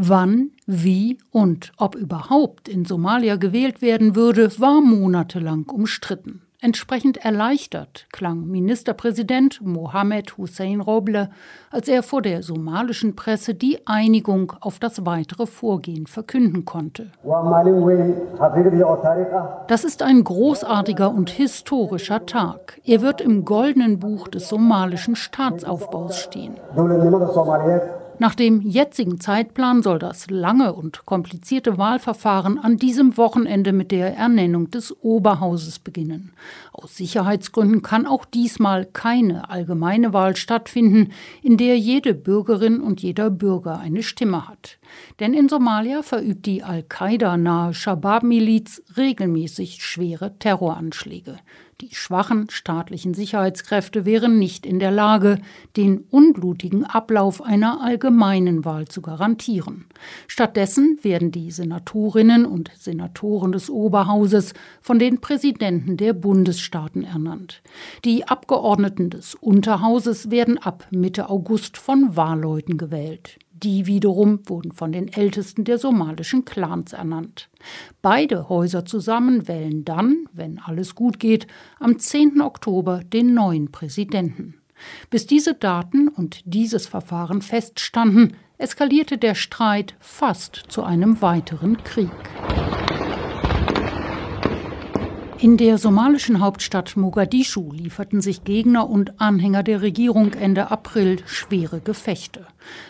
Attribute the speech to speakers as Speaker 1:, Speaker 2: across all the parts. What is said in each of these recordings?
Speaker 1: Wann, wie und ob überhaupt in Somalia gewählt werden würde, war monatelang umstritten. Entsprechend erleichtert klang Ministerpräsident Mohamed Hussein Roble, als er vor der somalischen Presse die Einigung auf das weitere Vorgehen verkünden konnte. Das ist ein großartiger und historischer Tag. Er wird im goldenen Buch des somalischen Staatsaufbaus stehen. Nach dem jetzigen Zeitplan soll das lange und komplizierte Wahlverfahren an diesem Wochenende mit der Ernennung des Oberhauses beginnen. Aus Sicherheitsgründen kann auch diesmal keine allgemeine Wahl stattfinden, in der jede Bürgerin und jeder Bürger eine Stimme hat. Denn in Somalia verübt die Al-Qaida-nahe Shabab-Miliz regelmäßig schwere Terroranschläge. Die schwachen staatlichen Sicherheitskräfte wären nicht in der Lage, den unblutigen Ablauf einer allgemeinen Wahl zu garantieren. Stattdessen werden die Senatorinnen und Senatoren des Oberhauses von den Präsidenten der Bundesstaaten ernannt. Die Abgeordneten des Unterhauses werden ab Mitte August von Wahlleuten gewählt. Die wiederum wurden von den Ältesten der somalischen Clans ernannt. Beide Häuser zusammen wählen dann, wenn alles gut geht, am 10. Oktober den neuen Präsidenten. Bis diese Daten und dieses Verfahren feststanden, eskalierte der Streit fast zu einem weiteren Krieg. In der somalischen Hauptstadt Mogadischu lieferten sich Gegner und Anhänger der Regierung Ende April schwere Gefechte.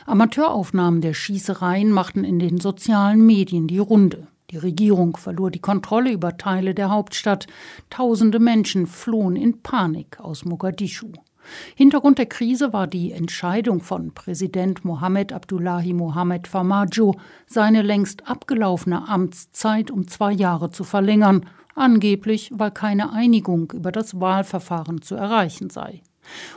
Speaker 1: Amateuraufnahmen der Schießereien machten in den sozialen Medien die Runde. Die Regierung verlor die Kontrolle über Teile der Hauptstadt. Tausende Menschen flohen in Panik aus Mogadischu. Hintergrund der Krise war die Entscheidung von Präsident Mohammed Abdullahi Mohammed Farmajo, seine längst abgelaufene Amtszeit um zwei Jahre zu verlängern angeblich weil keine Einigung über das Wahlverfahren zu erreichen sei.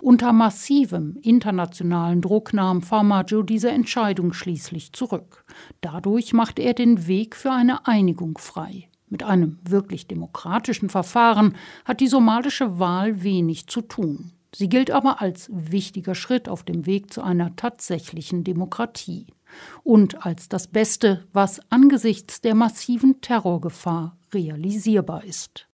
Speaker 1: Unter massivem internationalen Druck nahm Farmaggio diese Entscheidung schließlich zurück. Dadurch machte er den Weg für eine Einigung frei. Mit einem wirklich demokratischen Verfahren hat die somalische Wahl wenig zu tun. Sie gilt aber als wichtiger Schritt auf dem Weg zu einer tatsächlichen Demokratie und als das Beste, was angesichts der massiven Terrorgefahr realisierbar ist.